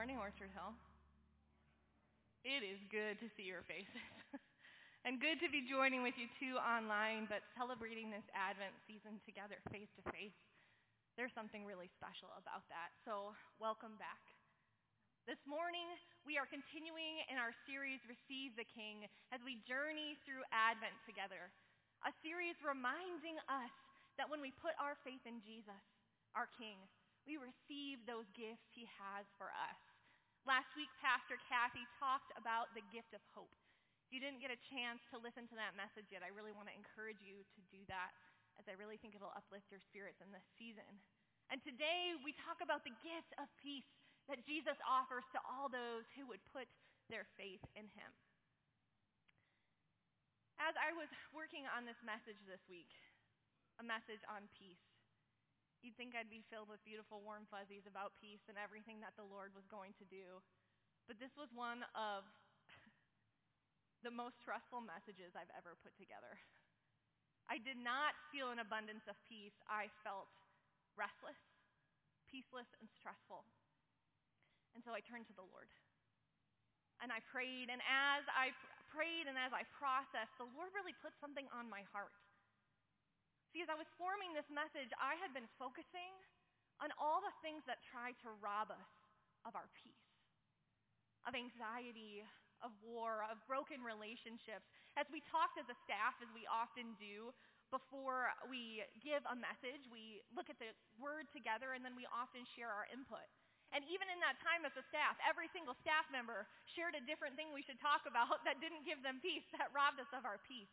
morning, Orchard Hill. It is good to see your faces. and good to be joining with you too online, but celebrating this Advent season together face to face. There's something really special about that. So welcome back. This morning, we are continuing in our series, Receive the King, as we journey through Advent together. A series reminding us that when we put our faith in Jesus, our King, we receive those gifts he has for us. Last week, Pastor Kathy talked about the gift of hope. If you didn't get a chance to listen to that message yet, I really want to encourage you to do that as I really think it'll uplift your spirits in this season. And today, we talk about the gift of peace that Jesus offers to all those who would put their faith in him. As I was working on this message this week, a message on peace, You'd think I'd be filled with beautiful warm fuzzies about peace and everything that the Lord was going to do. But this was one of the most stressful messages I've ever put together. I did not feel an abundance of peace. I felt restless, peaceless, and stressful. And so I turned to the Lord. And I prayed, and as I prayed and as I processed, the Lord really put something on my heart. See, as I was forming this message, I had been focusing on all the things that try to rob us of our peace, of anxiety, of war, of broken relationships. As we talked as a staff, as we often do, before we give a message, we look at the word together and then we often share our input. And even in that time as a staff, every single staff member shared a different thing we should talk about that didn't give them peace, that robbed us of our peace.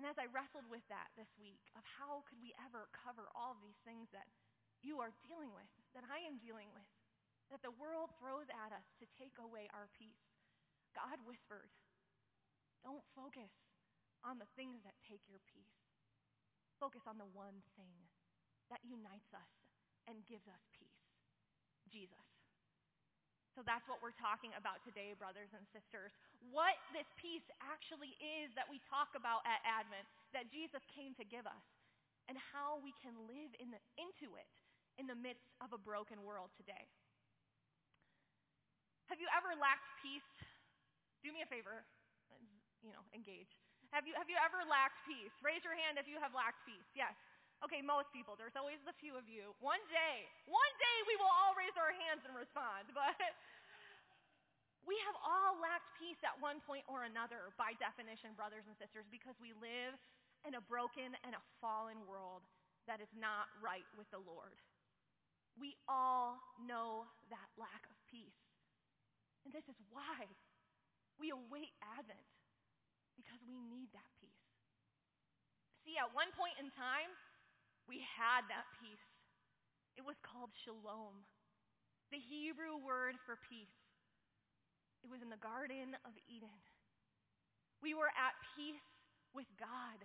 And as I wrestled with that this week of how could we ever cover all of these things that you are dealing with, that I am dealing with, that the world throws at us to take away our peace, God whispered, don't focus on the things that take your peace. Focus on the one thing that unites us and gives us peace, Jesus. So that's what we're talking about today, brothers and sisters. What this peace actually is that we talk about at Advent, that Jesus came to give us, and how we can live in the, into it in the midst of a broken world today. Have you ever lacked peace? Do me a favor, you know, engage. Have you, have you ever lacked peace? Raise your hand if you have lacked peace. Yes. Okay, most people. There's always the few of you. One day, one day we will all raise our hands and respond. But we have all lacked peace at one point or another by definition, brothers and sisters, because we live in a broken and a fallen world that is not right with the Lord. We all know that lack of peace. And this is why we await Advent, because we need that peace. See, at one point in time, we had that peace. It was called shalom, the Hebrew word for peace. It was in the Garden of Eden. We were at peace with God.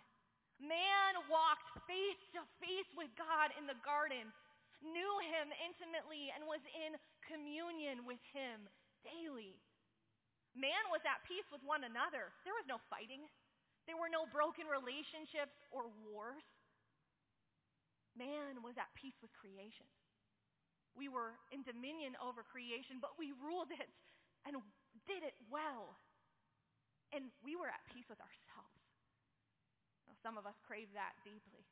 Man walked face to face with God in the garden, knew him intimately, and was in communion with him daily. Man was at peace with one another. There was no fighting. There were no broken relationships or wars man was at peace with creation. We were in dominion over creation, but we ruled it and did it well. And we were at peace with ourselves. Now, some of us crave that deeply.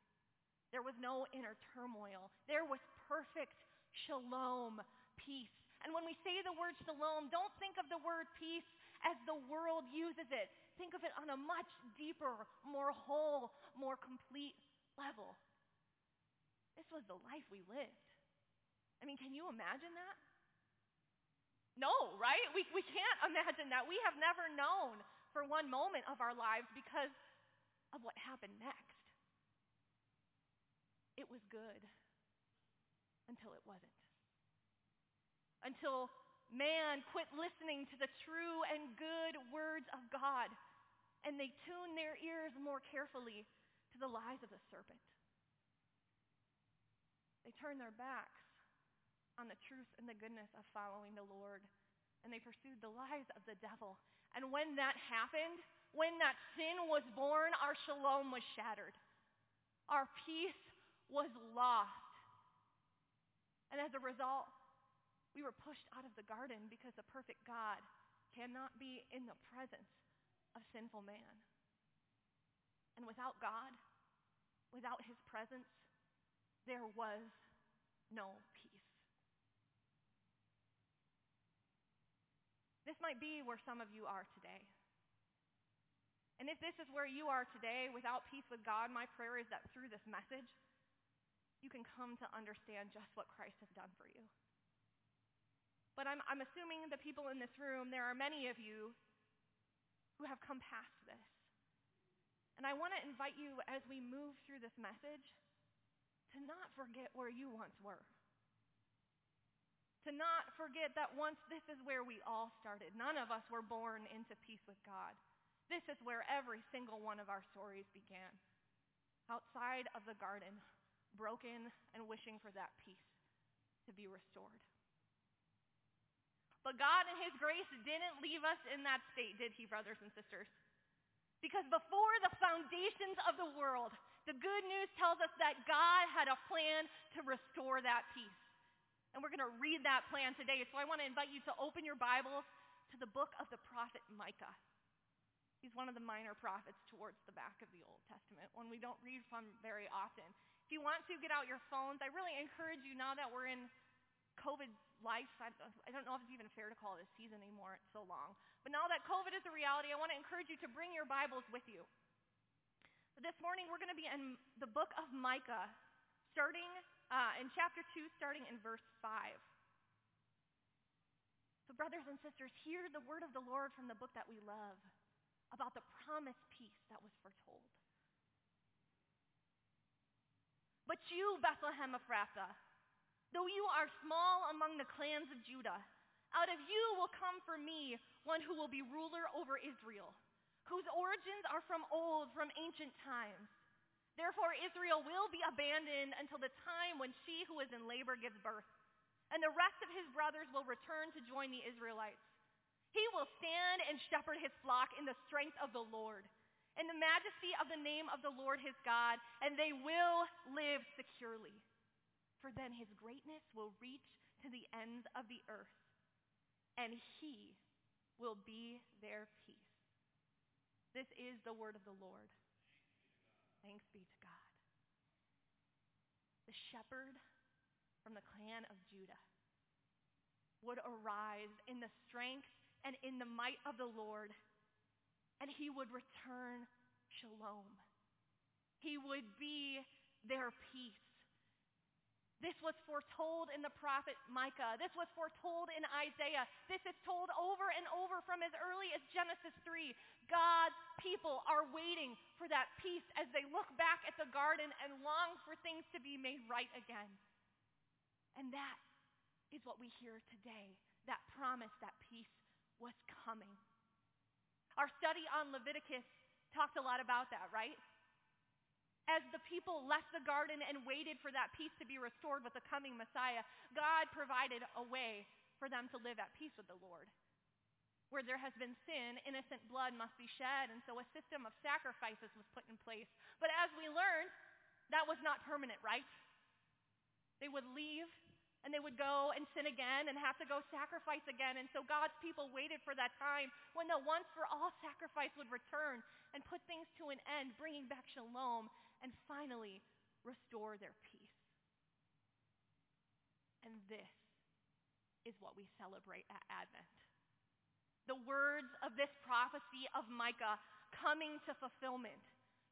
There was no inner turmoil. There was perfect shalom, peace. And when we say the word shalom, don't think of the word peace as the world uses it. Think of it on a much deeper, more whole, more complete level. This was the life we lived. I mean, can you imagine that? No, right? We, we can't imagine that. We have never known for one moment of our lives because of what happened next. It was good until it wasn't. Until man quit listening to the true and good words of God and they tuned their ears more carefully to the lies of the serpent. They turned their backs on the truth and the goodness of following the Lord. And they pursued the lies of the devil. And when that happened, when that sin was born, our shalom was shattered. Our peace was lost. And as a result, We were pushed out of the garden because the perfect God cannot be in the presence of sinful man. And without God, without his presence, there was no peace. This might be where some of you are today. And if this is where you are today without peace with God, my prayer is that through this message, you can come to understand just what Christ has done for you. But I'm, I'm assuming the people in this room, there are many of you who have come past this. And I want to invite you as we move through this message to not forget where you once were. To not forget that once this is where we all started. None of us were born into peace with God. This is where every single one of our stories began. Outside of the garden, broken and wishing for that peace to be restored. But God in his grace didn't leave us in that state, did he, brothers and sisters? Because before the foundations of the world, the good news tells us that God had a plan to restore that peace. And we're going to read that plan today. So I want to invite you to open your Bibles to the book of the prophet Micah. He's one of the minor prophets towards the back of the Old Testament, one we don't read from very often. If you want to, get out your phones. I really encourage you now that we're in COVID life, I don't know if it's even fair to call it a season anymore, it's so long. But now that COVID is a reality, I want to encourage you to bring your Bibles with you. This morning we're going to be in the book of Micah, starting uh, in chapter 2, starting in verse 5. So, brothers and sisters, hear the word of the Lord from the book that we love about the promised peace that was foretold. But you, Bethlehem Ephrathah, though you are small among the clans of Judah, out of you will come for me one who will be ruler over Israel, whose origins are from old, from ancient times. Therefore, Israel will be abandoned until the time when she who is in labor gives birth, and the rest of his brothers will return to join the Israelites. He will stand and shepherd his flock in the strength of the Lord, in the majesty of the name of the Lord his God, and they will live securely. For then his greatness will reach to the ends of the earth, and he will be their peace. This is the word of the Lord. Thanks be to God. The shepherd from the clan of Judah would arise in the strength and in the might of the Lord, and he would return shalom. He would be their peace. This was foretold in the prophet Micah. This was foretold in Isaiah. This is told over and over from as early as Genesis 3. God's people are waiting for that peace as they look back at the garden and long for things to be made right again. And that is what we hear today that promise, that peace was coming. Our study on Leviticus talked a lot about that, right? As the people left the garden and waited for that peace to be restored with the coming Messiah, God provided a way for them to live at peace with the Lord. Where there has been sin, innocent blood must be shed, and so a system of sacrifices was put in place. But as we learned, that was not permanent, right? They would leave and they would go and sin again and have to go sacrifice again. And so God's people waited for that time when the once for all sacrifice would return and put things to an end, bringing back shalom and finally restore their peace. And this is what we celebrate at Advent. The words of this prophecy of Micah coming to fulfillment.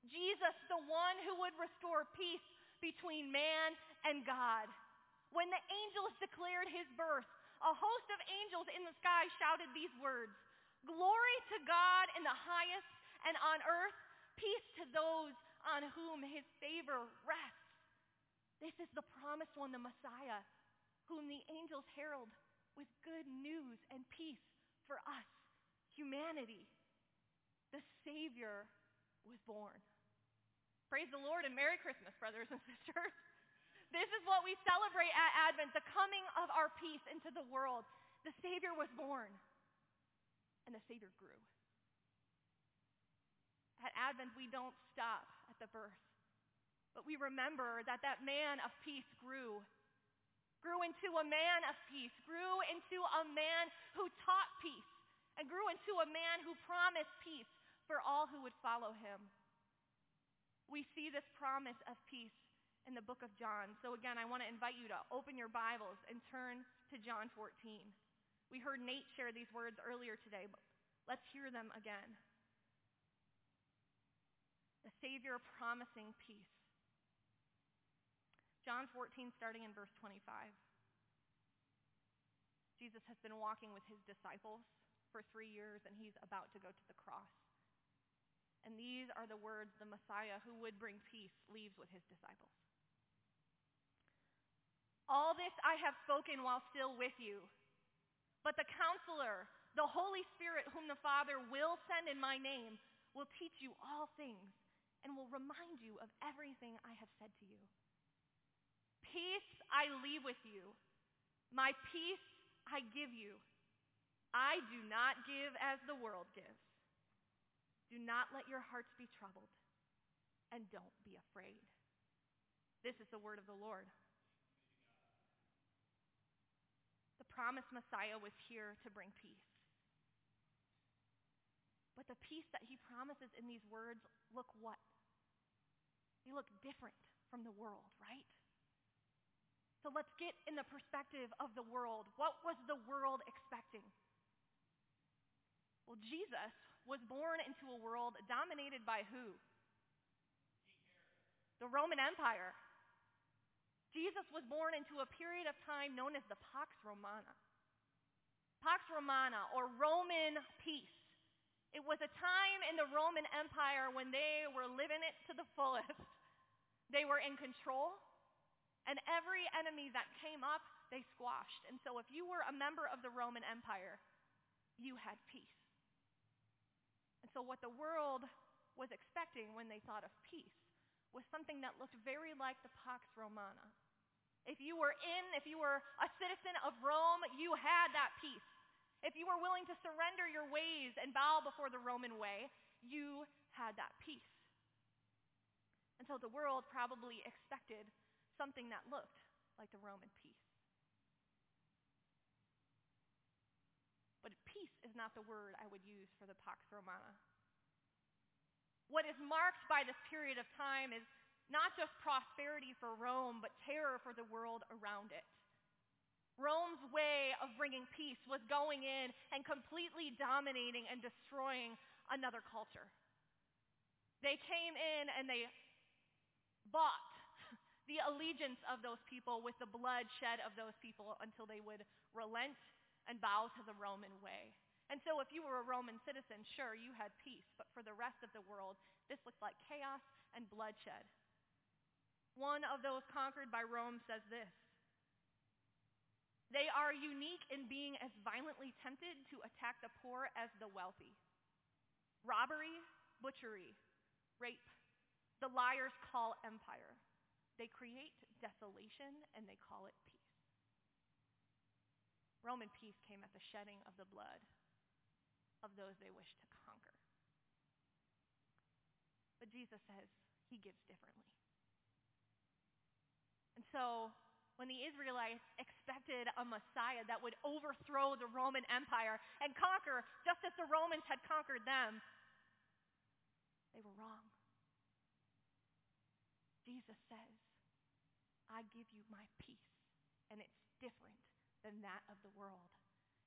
Jesus, the one who would restore peace between man and God. When the angels declared his birth, a host of angels in the sky shouted these words Glory to God in the highest, and on earth, peace to those on whom his favor rests. This is the promised one, the Messiah, whom the angels herald with good news and peace for us, humanity. The Savior was born. Praise the Lord and Merry Christmas, brothers and sisters. This is what we celebrate at Advent, the coming of our peace into the world. The Savior was born, and the Savior grew. At Advent, we don't stop at the birth, but we remember that that man of peace grew, grew into a man of peace, grew into a man who taught peace, and grew into a man who promised peace for all who would follow him. We see this promise of peace in the book of John. So, again, I want to invite you to open your Bibles and turn to John 14. We heard Nate share these words earlier today, but let's hear them again. The Savior promising peace. John 14, starting in verse 25. Jesus has been walking with his disciples for three years, and he's about to go to the cross. And these are the words the Messiah who would bring peace leaves with his disciples. All this I have spoken while still with you. But the counselor, the Holy Spirit, whom the Father will send in my name, will teach you all things and will remind you of everything I have said to you. Peace I leave with you. My peace I give you. I do not give as the world gives. Do not let your hearts be troubled, and don't be afraid. This is the word of the Lord. The promised Messiah was here to bring peace. But the peace that he promises in these words look what? They look different from the world, right? So let's get in the perspective of the world. What was the world expecting? Well, Jesus was born into a world dominated by who? The Roman Empire. Jesus was born into a period of time known as the Pax Romana. Pax Romana, or Roman peace. It was a time in the Roman Empire when they were living it to the fullest. They were in control, and every enemy that came up, they squashed. And so if you were a member of the Roman Empire, you had peace. And so what the world was expecting when they thought of peace was something that looked very like the Pax Romana. If you were in, if you were a citizen of Rome, you had that peace. If you were willing to surrender your ways and bow before the Roman way, you had that peace. So the world probably expected something that looked like the Roman peace. But peace is not the word I would use for the Pax Romana. What is marked by this period of time is not just prosperity for Rome, but terror for the world around it. Rome's way of bringing peace was going in and completely dominating and destroying another culture. They came in and they bought the allegiance of those people with the blood shed of those people until they would relent and bow to the Roman way. And so if you were a Roman citizen, sure, you had peace, but for the rest of the world, this looked like chaos and bloodshed. One of those conquered by Rome says this They are unique in being as violently tempted to attack the poor as the wealthy. Robbery, butchery, rape, the liars call empire. They create desolation and they call it peace. Roman peace came at the shedding of the blood of those they wish to conquer. But Jesus says he gives differently. And so when the Israelites expected a Messiah that would overthrow the Roman Empire and conquer just as the Romans had conquered them, they were wrong. Jesus says, I give you my peace, and it's different than that of the world.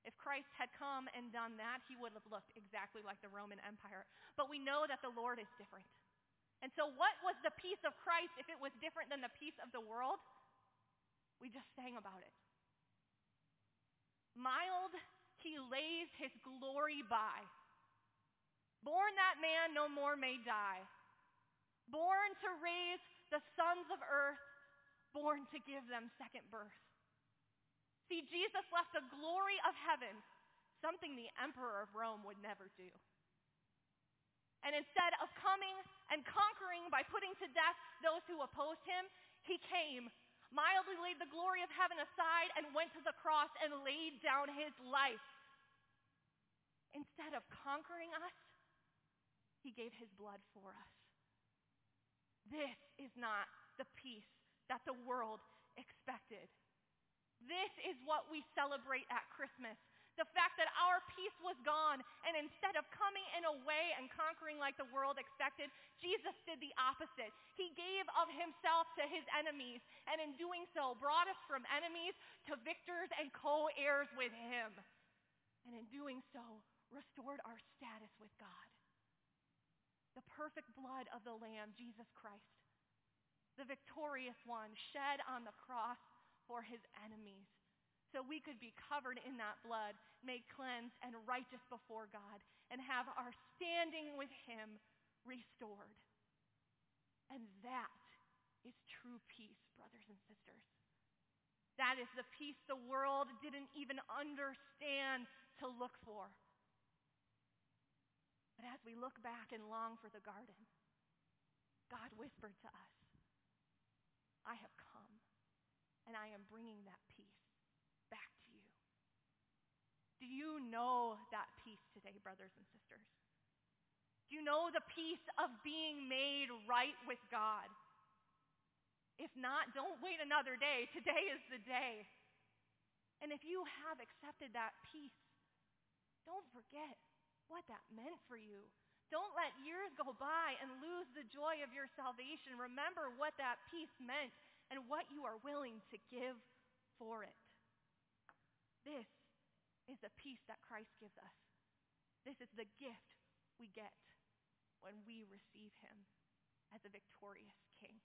If Christ had come and done that, he would have looked exactly like the Roman Empire. But we know that the Lord is different. And so, what was the peace of Christ if it was different than the peace of the world? We just sang about it. Mild, he lays his glory by. Born that man no more may die. Born to raise the sons of earth, born to give them second birth. See, Jesus left the glory of heaven, something the emperor of Rome would never do. And instead of coming and conquering by putting to death those who opposed him, he came, mildly laid the glory of heaven aside, and went to the cross and laid down his life. Instead of conquering us, he gave his blood for us. This is not the peace that the world expected. This is what we celebrate at Christmas. The fact that our peace was gone, and instead of coming in a way and conquering like the world expected, Jesus did the opposite. He gave of himself to his enemies, and in doing so, brought us from enemies to victors and co heirs with him. And in doing so, restored our status with God. The perfect blood of the Lamb, Jesus Christ, the victorious one, shed on the cross for his enemies so we could be covered in that blood, made cleansed and righteous before God, and have our standing with him restored. And that is true peace, brothers and sisters. That is the peace the world didn't even understand to look for. But as we look back and long for the garden, God whispered to us, I have come, and I am bringing that peace back to you. Do you know that peace today, brothers and sisters? Do you know the peace of being made right with God? If not, don't wait another day. Today is the day. And if you have accepted that peace, don't forget what that meant for you. Don't let years go by and lose the joy of your salvation. Remember what that peace meant and what you are willing to give for it. This is the peace that Christ gives us. This is the gift we get when we receive him as a victorious king.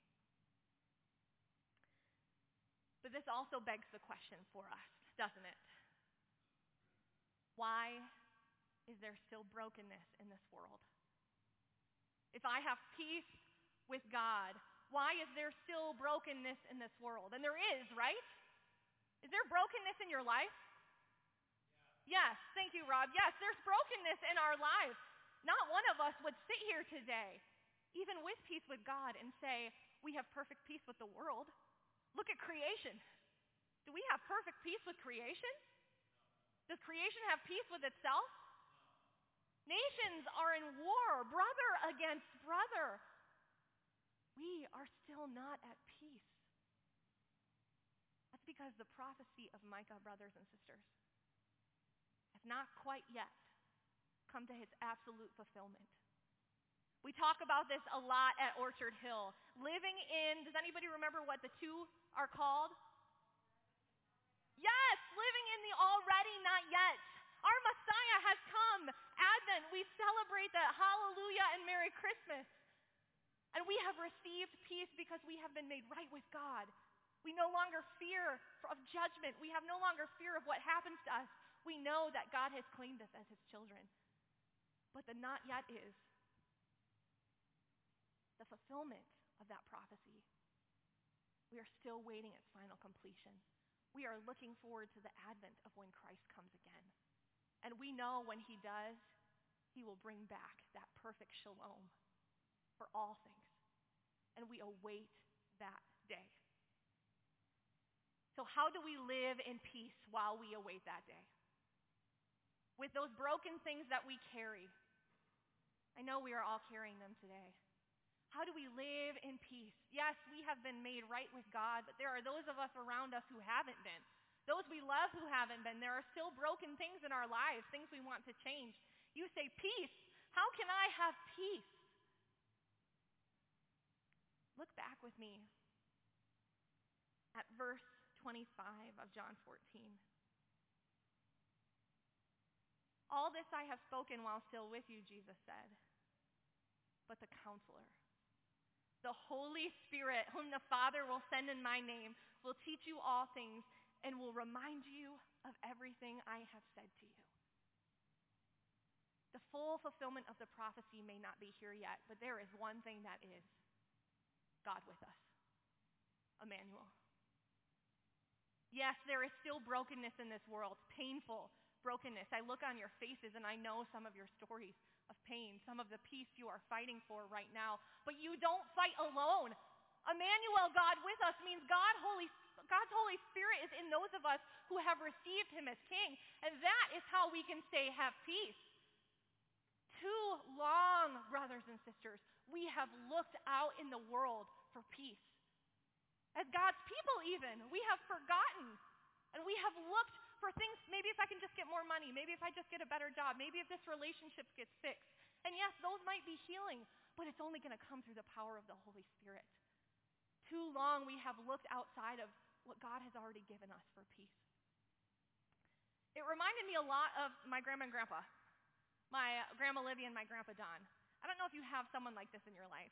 But this also begs the question for us, doesn't it? Why is there still brokenness in this world? If I have peace with God, why is there still brokenness in this world? And there is, right? Is there brokenness in your life? Yes, thank you, Rob. Yes, there's brokenness in our lives. Not one of us would sit here today, even with peace with God, and say, we have perfect peace with the world. Look at creation. Do we have perfect peace with creation? Does creation have peace with itself? Nations are in war, brother against brother. We are still not at peace. That's because the prophecy of Micah, brothers and sisters, has not quite yet come to his absolute fulfillment. We talk about this a lot at Orchard Hill. Living in, does anybody remember what the two are called? Yes, living in the already not yet. Our Messiah has come. Advent, we celebrate that. Hallelujah and Merry Christmas. And we have received peace because we have been made right with God. We no longer fear of judgment. We have no longer fear of what happens to us we know that God has claimed us as his children. But the not yet is the fulfillment of that prophecy. We are still waiting its final completion. We are looking forward to the advent of when Christ comes again. And we know when he does, he will bring back that perfect shalom for all things. And we await that day. So how do we live in peace while we await that day? With those broken things that we carry. I know we are all carrying them today. How do we live in peace? Yes, we have been made right with God, but there are those of us around us who haven't been. Those we love who haven't been. There are still broken things in our lives, things we want to change. You say, peace. How can I have peace? Look back with me at verse 25 of John 14. All this I have spoken while still with you, Jesus said. But the counselor, the Holy Spirit, whom the Father will send in my name, will teach you all things and will remind you of everything I have said to you. The full fulfillment of the prophecy may not be here yet, but there is one thing that is God with us. Emmanuel. Yes, there is still brokenness in this world, painful, brokenness. I look on your faces and I know some of your stories of pain, some of the peace you are fighting for right now. But you don't fight alone. Emmanuel, God with us, means God, Holy, God's Holy Spirit is in those of us who have received him as king. And that is how we can say have peace. Too long, brothers and sisters, we have looked out in the world for peace. As God's people even, we have forgotten And we have looked for things, maybe if I can just get more money, maybe if I just get a better job, maybe if this relationship gets fixed. And yes, those might be healing, but it's only going to come through the power of the Holy Spirit. Too long we have looked outside of what God has already given us for peace. It reminded me a lot of my grandma and grandpa, my grandma Livy and my grandpa Don. I don't know if you have someone like this in your life.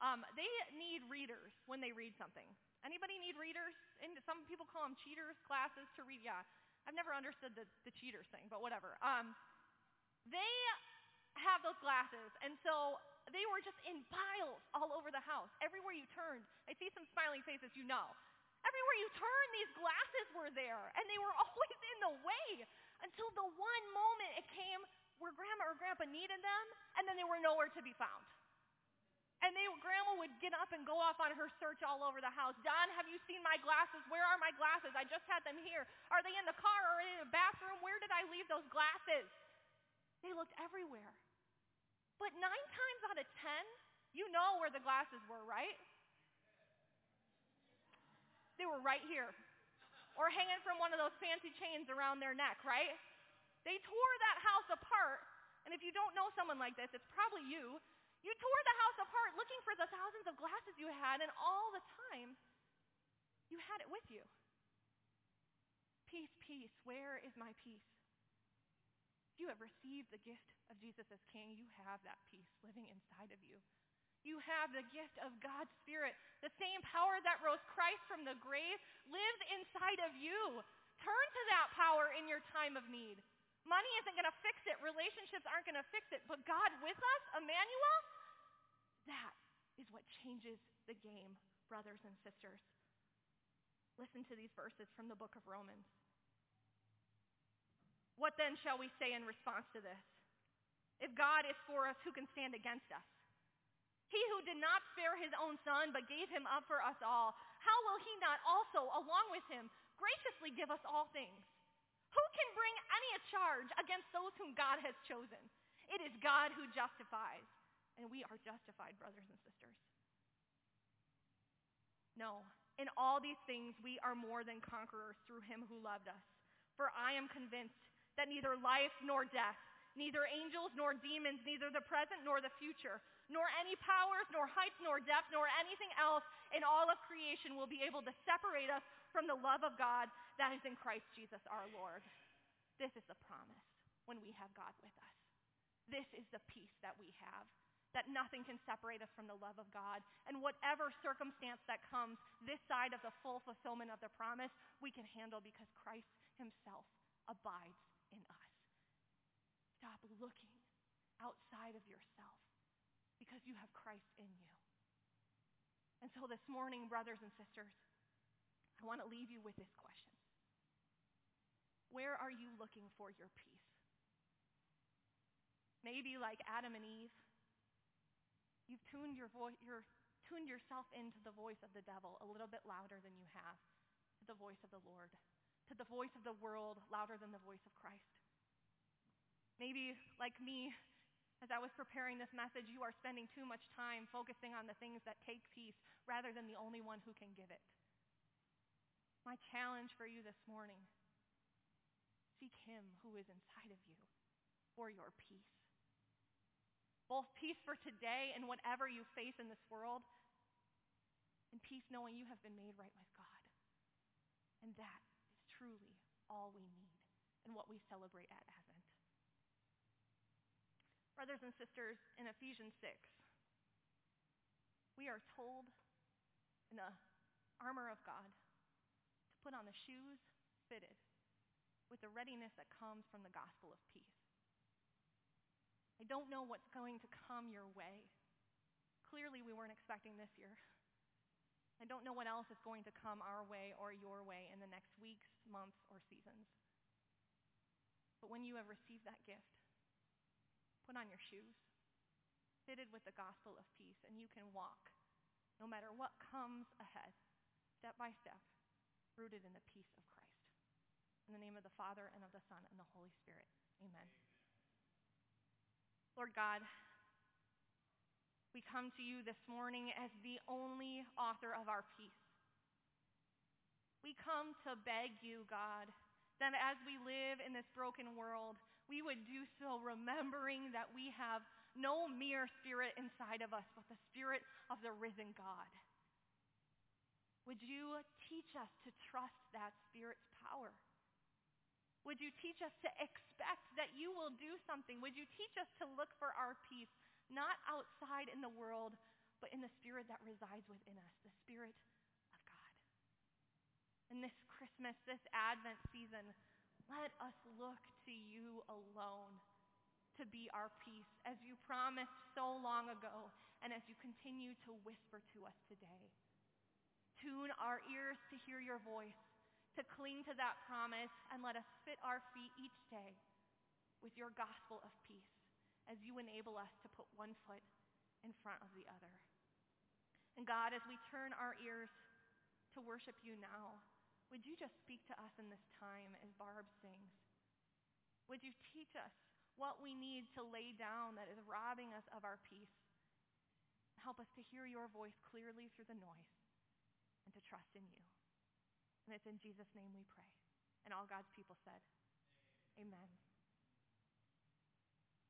Um, they need readers when they read something. Anybody need readers? And some people call them cheaters, classes to read. Yeah, I've never understood the, the cheaters thing, but whatever. Um, they have those glasses, and so they were just in piles all over the house. Everywhere you turned, I see some smiling faces, you know. Everywhere you turned, these glasses were there, and they were always in the way until the one moment it came where grandma or grandpa needed them, and then they were nowhere to be found. And they, grandma would get up and go off on her search all over the house. Don, have you seen my glasses? Where are my glasses? I just had them here. Are they in the car or in the bathroom? Where did I leave those glasses? They looked everywhere. But nine times out of ten, you know where the glasses were, right? They were right here. Or hanging from one of those fancy chains around their neck, right? They tore that house apart. And if you don't know someone like this, it's probably you. You tore the house apart looking for the thousands of glasses you had, and all the time, you had it with you. Peace, peace, where is my peace? If you have received the gift of Jesus as King, you have that peace living inside of you. You have the gift of God's Spirit. The same power that rose Christ from the grave lives inside of you. Turn to that power in your time of need. Money isn't going to fix it. Relationships aren't going to fix it. But God with us, Emmanuel, that is what changes the game, brothers and sisters. Listen to these verses from the book of Romans. What then shall we say in response to this? If God is for us, who can stand against us? He who did not spare his own son, but gave him up for us all, how will he not also, along with him, graciously give us all things? Who can bring any a charge against those whom God has chosen? It is God who justifies, and we are justified, brothers and sisters. No, in all these things we are more than conquerors through him who loved us. For I am convinced that neither life nor death, neither angels nor demons, neither the present nor the future, nor any powers, nor height, nor depth, nor anything else in all of creation will be able to separate us from the love of God that is in Christ Jesus our Lord. This is the promise when we have God with us. This is the peace that we have, that nothing can separate us from the love of God. And whatever circumstance that comes this side of the full fulfillment of the promise, we can handle because Christ himself abides in us. Stop looking outside of yourself because you have Christ in you. And so this morning, brothers and sisters, I want to leave you with this question. Where are you looking for your peace? Maybe like Adam and Eve, you've tuned, your vo- your, tuned yourself into the voice of the devil a little bit louder than you have to the voice of the Lord, to the voice of the world louder than the voice of Christ. Maybe, like me, as I was preparing this message, you are spending too much time focusing on the things that take peace rather than the only one who can give it. My challenge for you this morning seek Him who is inside of you for your peace. Both peace for today and whatever you face in this world, and peace knowing you have been made right with God. And that is truly all we need and what we celebrate at Advent. Brothers and sisters, in Ephesians 6, we are told in the armor of God put on the shoes fitted with the readiness that comes from the gospel of peace. I don't know what's going to come your way. Clearly, we weren't expecting this year. I don't know what else is going to come our way or your way in the next weeks, months, or seasons. But when you have received that gift, put on your shoes, fitted with the gospel of peace, and you can walk no matter what comes ahead, step by step, rooted in the peace of Christ. In the name of the Father, and of the Son, and the Holy Spirit. Amen. Lord God, we come to you this morning as the only author of our peace. We come to beg you, God, that as we live in this broken world, we would do so remembering that we have no mere spirit inside of us, but the spirit of the risen God. Would you teach us to trust that spirit's power? Would you teach us to expect that you will do something? Would you teach us to look for our peace, not outside in the world, but in the spirit that resides within us, the spirit of God? In this Christmas, this Advent season, let us look to you alone to be our peace, as you promised so long ago, and as you continue to whisper to us today. Tune our ears to hear your voice, to cling to that promise, and let us fit our feet each day with your gospel of peace as you enable us to put one foot in front of the other. And God, as we turn our ears to worship you now, would you just speak to us in this time as Barb sings? Would you teach us what we need to lay down that is robbing us of our peace? Help us to hear your voice clearly through the noise and to trust in you. And it's in Jesus' name we pray. And all God's people said, Amen. Amen.